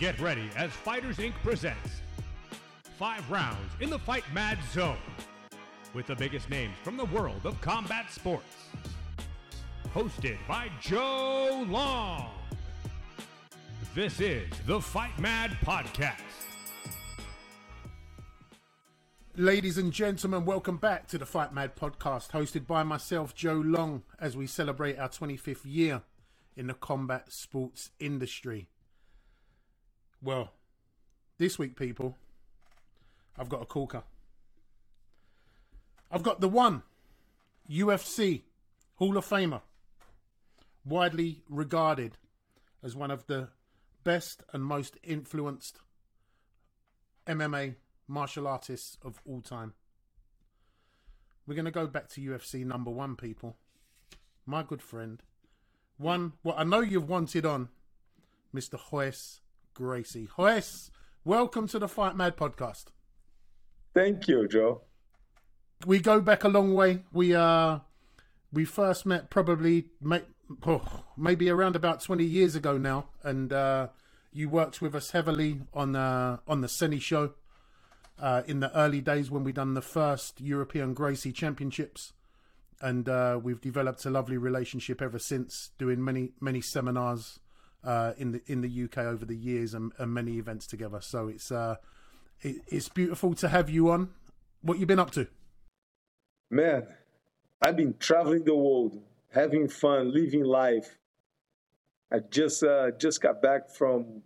Get ready as Fighters Inc. presents five rounds in the Fight Mad Zone with the biggest names from the world of combat sports. Hosted by Joe Long. This is the Fight Mad Podcast. Ladies and gentlemen, welcome back to the Fight Mad podcast, hosted by myself, Joe Long, as we celebrate our 25th year in the combat sports industry. Well, this week, people, I've got a corker. I've got the one UFC Hall of Famer, widely regarded as one of the best and most influenced MMA martial artists of all time. We're going to go back to UFC number one, people. My good friend. One, what I know you've wanted on, Mr. Royce Gracie. Royce, welcome to the Fight Mad podcast. Thank you, Joe. We go back a long way. We uh we first met probably may, oh, maybe around about 20 years ago now and uh you worked with us heavily on uh on the Seni show uh, in the early days when we done the first European Gracie Championships, and uh, we've developed a lovely relationship ever since, doing many many seminars uh, in the in the UK over the years and, and many events together. So it's uh, it, it's beautiful to have you on. What you been up to? Man, I've been traveling the world, having fun, living life. I just uh, just got back from.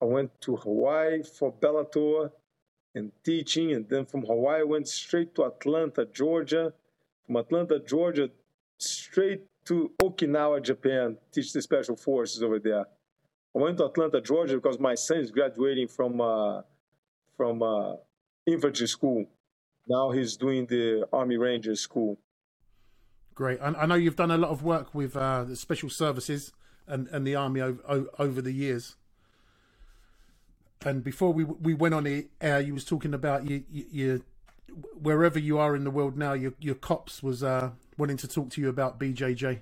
I went to Hawaii for Bellator and teaching. And then from Hawaii, I went straight to Atlanta, Georgia. From Atlanta, Georgia, straight to Okinawa, Japan, teach the special forces over there. I went to Atlanta, Georgia because my son is graduating from uh, from uh, infantry school. Now he's doing the Army Ranger school. Great. I, I know you've done a lot of work with uh, the special services and, and the army over, over the years. And before we we went on it, air, you was talking about you, you, you, wherever you are in the world now, your your cops was uh, wanting to talk to you about BJJ.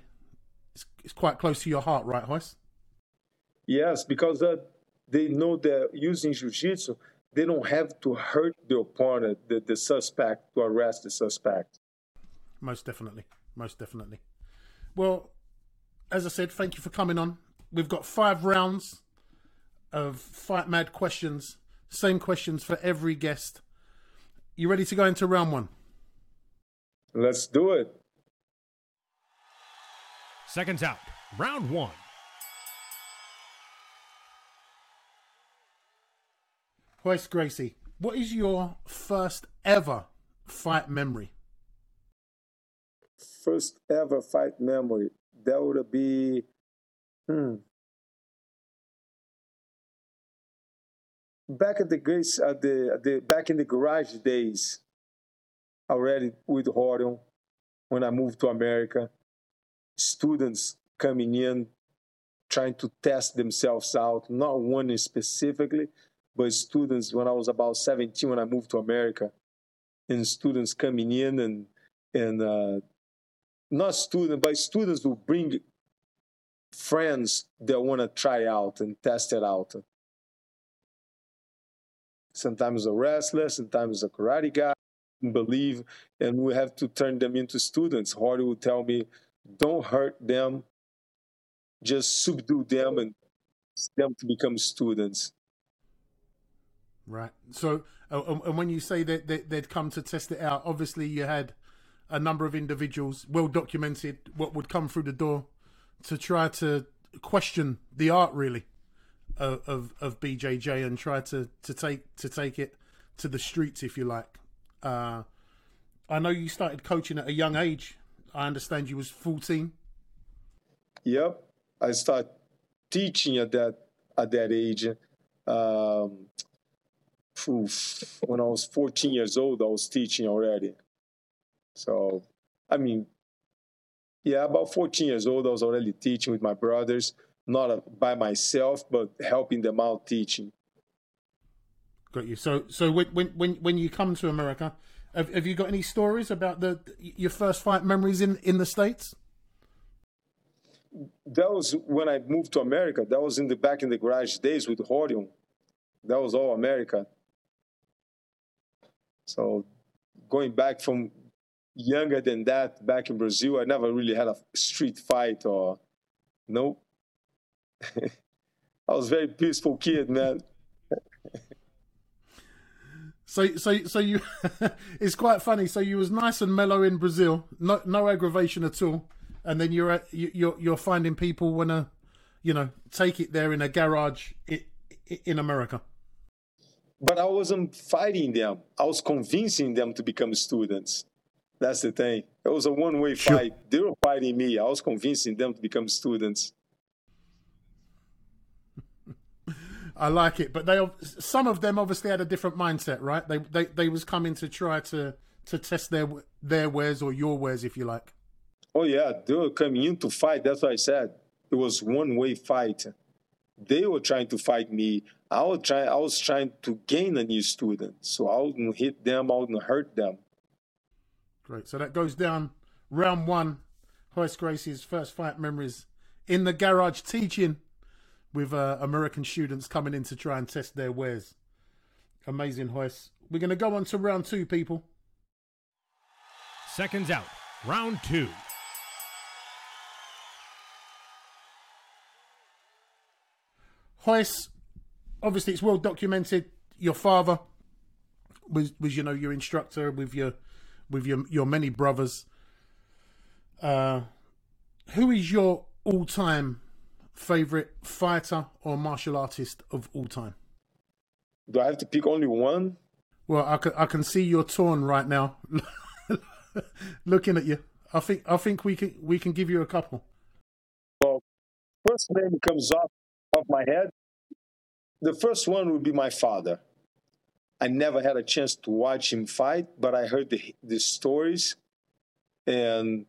It's, it's quite close to your heart, right, Royce? Yes, because uh, they know that using jiu-jitsu, they don't have to hurt the opponent, the, the suspect, to arrest the suspect. Most definitely, most definitely. Well, as I said, thank you for coming on. We've got five rounds of Fight Mad questions. Same questions for every guest. You ready to go into round one? Let's do it. Seconds out. Round one. Royce Gracie, what is your first ever fight memory? First ever fight memory. That would be, hmm, back at the grace at the, at the back in the garage days already with Rorion when I moved to America students coming in trying to test themselves out not one specifically but students when I was about 17 when I moved to America and students coming in and and uh, not students but students who bring friends that want to try out and test it out sometimes a wrestler, sometimes a karate guy, believe, and we have to turn them into students. Hardy will tell me, don't hurt them, just subdue them and them to become students. Right. So, uh, and when you say that they'd come to test it out, obviously you had a number of individuals, well documented, what would come through the door to try to question the art, really of, of, of BJJ and try to, to take to take it to the streets, if you like. Uh, I know you started coaching at a young age. I understand you was fourteen. Yep, I started teaching at that at that age. Um, when I was 14 years old, I was teaching already. So, I mean, yeah, about 14 years old, I was already teaching with my brothers not by myself, but helping them out teaching. Got you. So, so when when when you come to America, have, have you got any stories about the your first fight memories in in the states? that was when I moved to America. That was in the back in the garage days with Rorion. That was all America. So going back from younger than that, back in Brazil, I never really had a street fight or no. I was a very peaceful kid, man. So, so, so you, it's quite funny. So you was nice and mellow in Brazil, no, no aggravation at all, and then you're at, you're you're finding people wanna, you know, take it there in a garage in America. But I wasn't fighting them. I was convincing them to become students. That's the thing. It was a one-way sure. fight. They were fighting me. I was convincing them to become students. I like it, but they some of them obviously had a different mindset, right? They they they was coming to try to to test their their wares or your wares, if you like. Oh yeah, they were coming in to fight. That's what I said. It was one way fight. They were trying to fight me. I was trying. I was trying to gain a new student, so I wouldn't hit them. I wouldn't hurt them. Great. So that goes down round one. Royce Gracie's first fight memories in the garage teaching with uh, American students coming in to try and test their wares. Amazing, Royce. We're going to go on to round two, people. Seconds out. Round two. Royce, obviously, it's well documented. Your father was, was you know, your instructor with your with your your many brothers. Uh, who is your all time favorite fighter or martial artist of all time? Do I have to pick only one? Well, I can I can see you're torn right now, looking at you. I think I think we can we can give you a couple. Well, first name comes off of my head. The first one would be my father. I never had a chance to watch him fight, but I heard the, the stories, and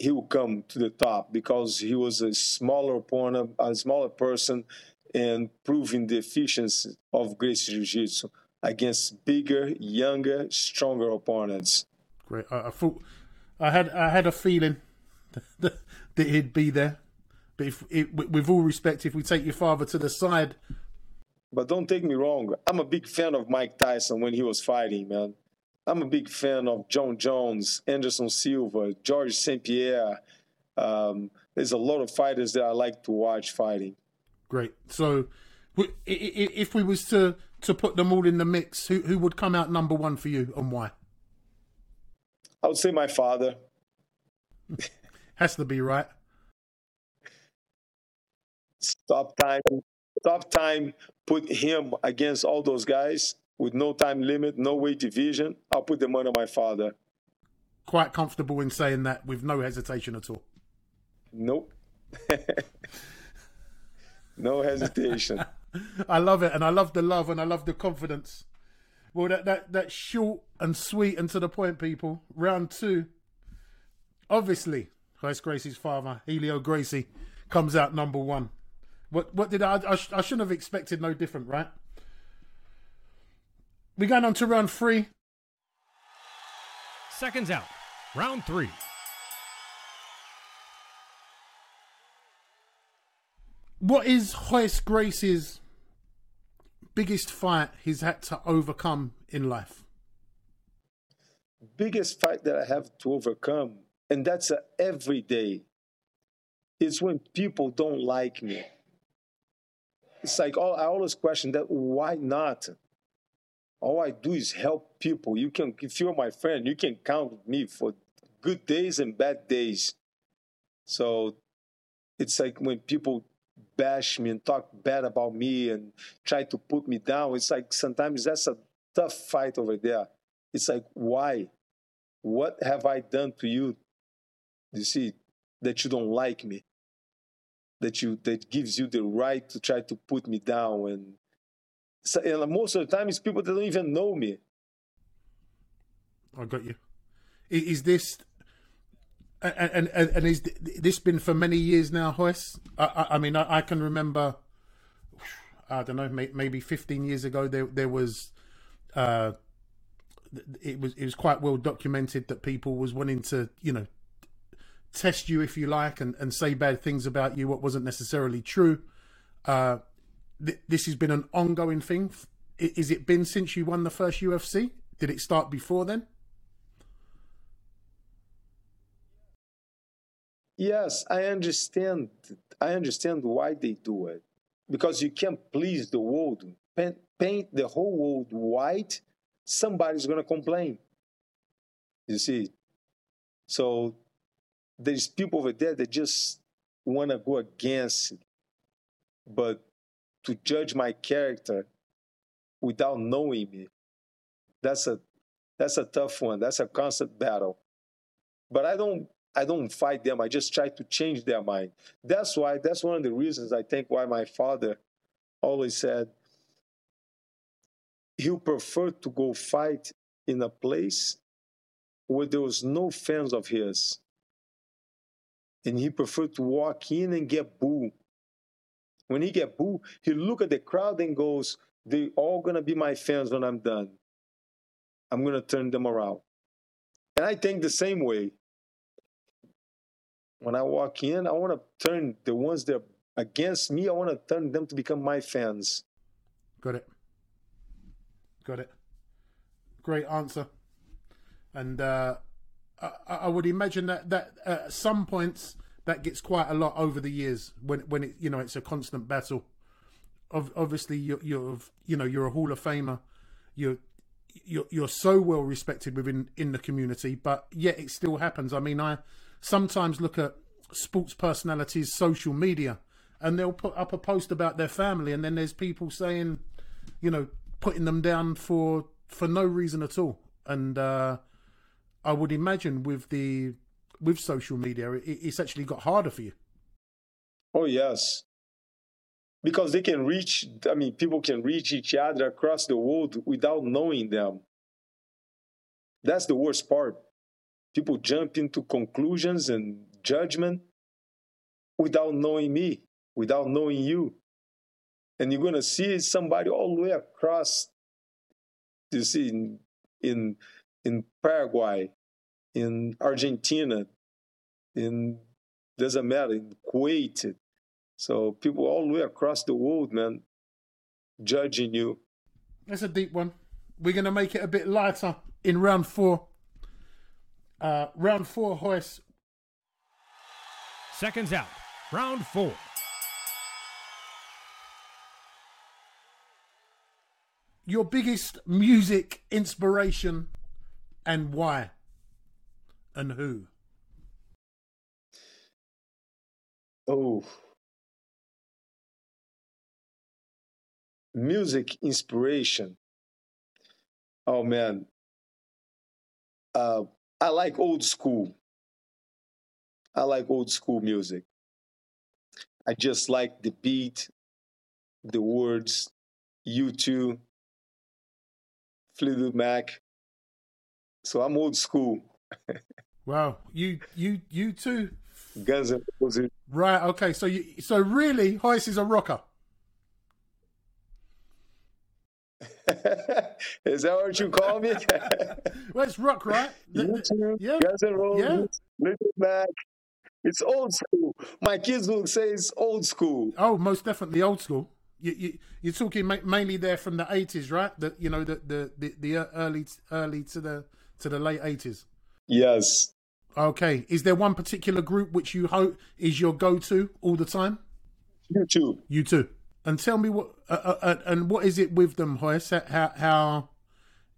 he will come to the top because he was a smaller opponent, a smaller person, and proving the efficiency of Gracie Jiu Jitsu against bigger, younger, stronger opponents. Great. I, I, thought I had I had a feeling that, that he'd be there, but if it, with all respect, if we take your father to the side. But don't take me wrong. I'm a big fan of Mike Tyson when he was fighting, man. I'm a big fan of Jon Jones, Anderson Silva, George St. Pierre. Um, there's a lot of fighters that I like to watch fighting. Great. So, if we was to to put them all in the mix, who who would come out number one for you and why? I would say my father. Has to be right. Stop time. Stop time. Put him against all those guys with no time limit, no weight division, I'll put the money on my father. Quite comfortable in saying that with no hesitation at all. Nope. no hesitation. I love it, and I love the love, and I love the confidence. Well, that that that short and sweet and to the point, people. Round two. Obviously, Royce Gracie's father, Helio Gracie, comes out number one. What what did I I, I shouldn't have expected no different, right? We're going on to round three. Seconds out. Round three. What is Royce Gracie's biggest fight he's had to overcome in life? Biggest fight that I have to overcome, and that's a every day, is when people don't like me. It's like oh, I always question that why not? All I do is help people. You can, if you're my friend, you can count with me for good days and bad days. So it's like when people bash me and talk bad about me and try to put me down, it's like sometimes that's a tough fight over there. It's like, why? What have I done to you? You see, that you don't like me. That you that gives you the right to try to put me down and most of the time, it's people that don't even know me. I got you. Is this and and, and is this been for many years now, Royce? I, I mean, I, I, can remember. I don't know, maybe fifteen years ago, there there was, uh, it was it was quite well documented that people was wanting to, you know, test you if you like and, and say bad things about you, what wasn't necessarily true. Uh, th- this has been an ongoing thing. Is it been since you won the first UFC? Did it start before then? Yes, I understand. I understand why they do it because you can't please the world. Paint, paint the whole world white, somebody's to complain. You see, so there's people over there that just want to go against it. But to judge my character without knowing me, that's a that's a tough one. That's a constant battle. But I don't I don't fight them. I just try to change their mind. That's why that's one of the reasons I think why my father always said he preferred to go fight in a place where there was no fans of his. And he preferred to walk in and get booed. When he get booed, he look at the crowd and goes, they all gonna be my fans when I'm done. I'm gonna turn them around. And I think the same way. When I walk in, I want to turn the ones that are against me, I want to turn them to become my fans. Got it. Got it. Great answer. And uh, I, I, would imagine that that at some points that gets quite a lot over the years when when it you know it's a constant battle. Of, obviously, you're, you're you know you're a Hall of Famer. You're you're you're so well respected within in the community, but yet it still happens. I mean, I sometimes look at sports personalities' social media, and they'll put up a post about their family, and then there's people saying, you know, putting them down for for no reason at all. And uh, I would imagine with the with social media, it, it's actually got harder for you. Oh yes, because they can reach. I mean, people can reach each other across the world without knowing them. That's the worst part. People jump into conclusions and judgment without knowing me, without knowing you and you're going to see somebody all the way across you see in in, in paraguay in argentina in doesn't matter in kuwait. So people all the way across the world man judging you. That's a deep one. We're going to make it a bit lighter in round four. Uh, round four Royce seconds out. Round four. Your biggest music inspiration and why and who? Oh, music inspiration. Oh man, uh, I like old school. I like old school music. I just like the beat, the words, U2, Fleetwood Mac. So I'm old school. wow, you you you too. Guns and Roses. Right. Okay. So you so really, Royce is a rocker. is that what you call me? well, it's rock, right? U2, yeah. Guns and Roses, yeah. Fleetwood Mac. It's old school. My kids will say it's old school. Oh, most definitely old school you, you you're talking ma- mainly there from the 80s, right? The you know the, the the the early early to the to the late 80s. Yes. Okay. Is there one particular group which you hope is your go-to all the time? U2. You too. And tell me what uh, uh, uh, and what is it with them, Royce? How how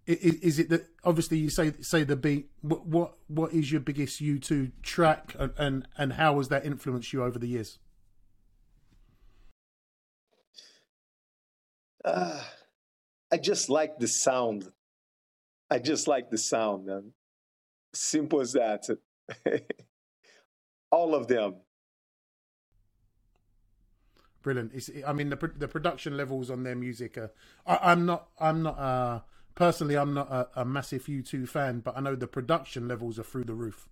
is, is it that obviously you say say the beat? What what what is your biggest U2 track and, and and how has that influenced you over the years? uh, I just like the sound. I just like the sound, man. Simple as that. All of them. Brilliant. It's, I mean, the the production levels on their music. Are, I, am not. I'm not. Uh, personally, I'm not a, a massive U2 fan, but I know the production levels are through the roof.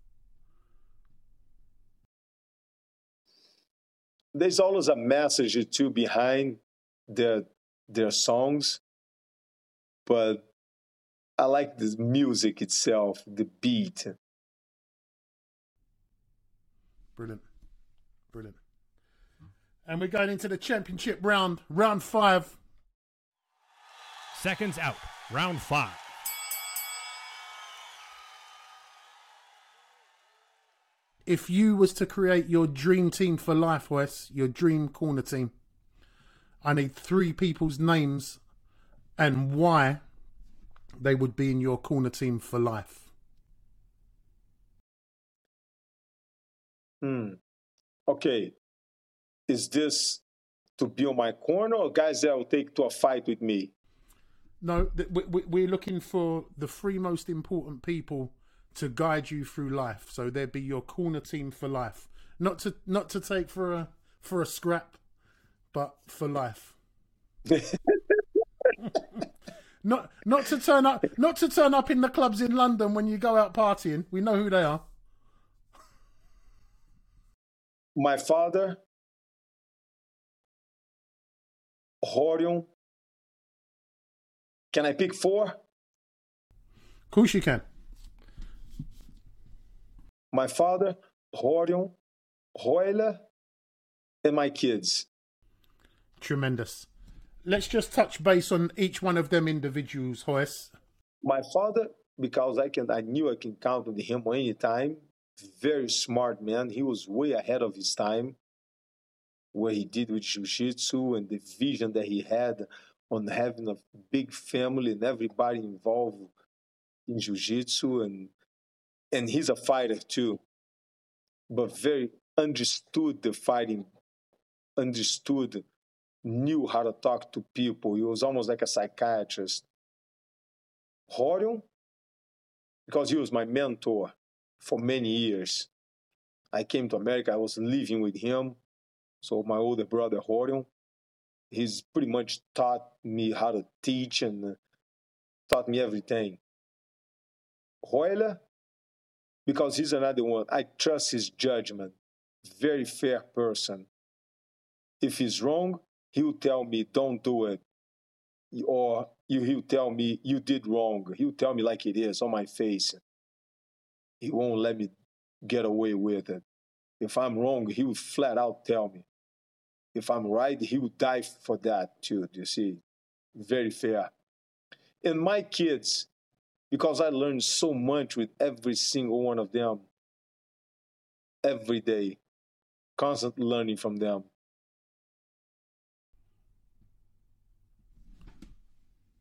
There's always a message or two behind the their songs, but I like the music itself, the beat. Brilliant. Brilliant. And we're going into the championship round, round five. Seconds out, round five. If you was to create your dream team for life, Wes, your dream corner team, I need three people's names and why they would be in your corner team for life. Hmm. Okay. Is this to be on my corner or guys that will take to a fight with me? No, we- we- we're looking for the three most important people to guide you through life. So they'd be your corner team for life, not to not to take for a for a scrap, but for life. not not to turn up not to turn up in the clubs in London when you go out partying. We know who they are. My father, Rorion. Can I pick four? Of course you can. My father, Rorion, Royler, and my kids. Tremendous. Let's just touch base on each one of them individuals, Royce. My father, because I can, I knew I can count on him anytime. Very smart man. He was way ahead of his time. What he did with jiu-jitsu and the vision that he had on having a big family and everybody involved in jiu-jitsu and and he's a fighter too, but very understood the fighting, understood, knew how to talk to people. He was almost like a psychiatrist. Rorion, because he was my mentor for many years. I came to America, I was living with him. So my older brother Rorion, he's pretty much taught me how to teach and taught me everything. Royler, because he's another one. I trust his judgment. Very fair person. If he's wrong, he'll tell me, don't do it. Or he'll tell me, you did wrong. He'll tell me like it is on my face. He won't let me get away with it. If I'm wrong, he will flat out tell me. If I'm right, he will die for that too. You see, very fair. And my kids, because I learned so much with every single one of them every day, constant learning from them.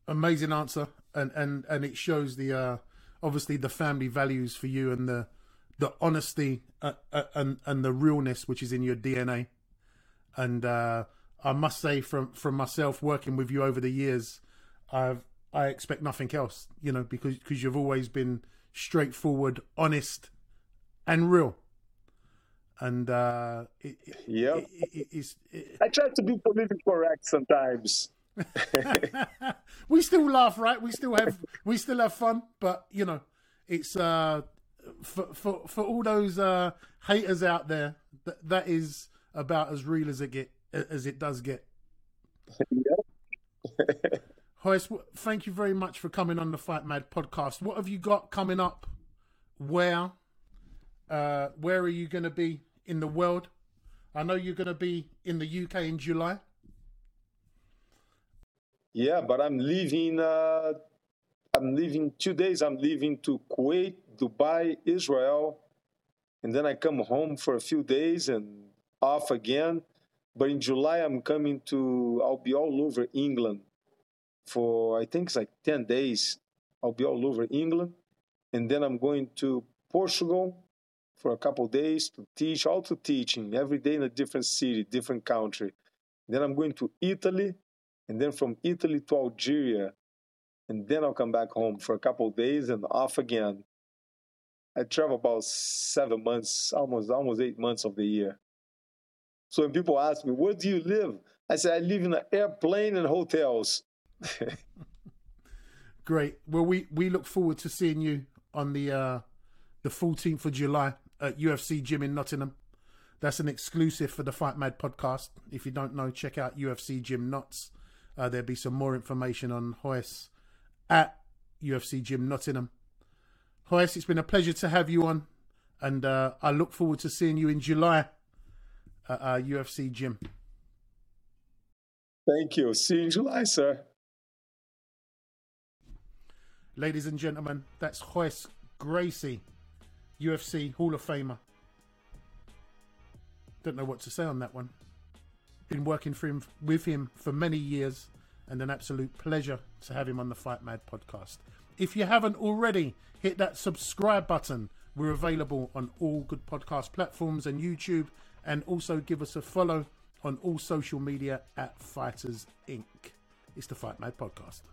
Amazing answer, and and and it shows the uh, obviously the family values for you and the the honesty uh, uh, and and the realness which is in your DNA. And uh, I must say, from from myself working with you over the years, I've I expect nothing else, you know, because because you've always been straightforward, honest, and real. And uh, it, yeah, it, it, I try to be politically correct sometimes. we still laugh, right? We still have we still have fun, but you know, it's uh, for for for all those uh, haters out there. That that is about as real as it get as it does get. Royce, thank you very much for coming on the Fight Mad podcast. What have you got coming up? Where? Uh, where are you going to be in the world? I know you're going to be in the UK in July. Yeah, but I'm leaving. Uh, I'm leaving two days. I'm leaving to Kuwait, Dubai, Israel, and then I come home for a few days and off again. But in July, I'm coming to. I'll be all over England for I think it's like 10 days. I'll be all over England. And then I'm going to Portugal for a couple days to teach, also teaching every day in a different city, different country. Then I'm going to Italy, and then from Italy to Algeria. And then I'll come back home for a couple of days and off again. I travel about seven months, almost almost eight months of the year. So when people ask me, where do you live? I say I live in an airplane and hotels. Great. Well, we, we look forward to seeing you on the uh, the 14th of July at UFC Gym in Nottingham. That's an exclusive for the Fight Mad podcast. If you don't know, check out UFC Gym Notts. Uh, there'll be some more information on Royce at UFC Gym Nottingham. Royce, it's been a pleasure to have you on. And uh, I look forward to seeing you in July at our UFC gym. Thank you. See you in July, sir. Ladies and gentlemen, that's Royce Gracie, UFC Hall of Famer. Don't know what to say on that one. Been working for him with him for many years, and an absolute pleasure to have him on the Fight Mad podcast. If you haven't already, hit that subscribe button. We're available on all good podcast platforms and YouTube, and also give us a follow on all social media at Fighters Inc. It's the Fight Mad podcast.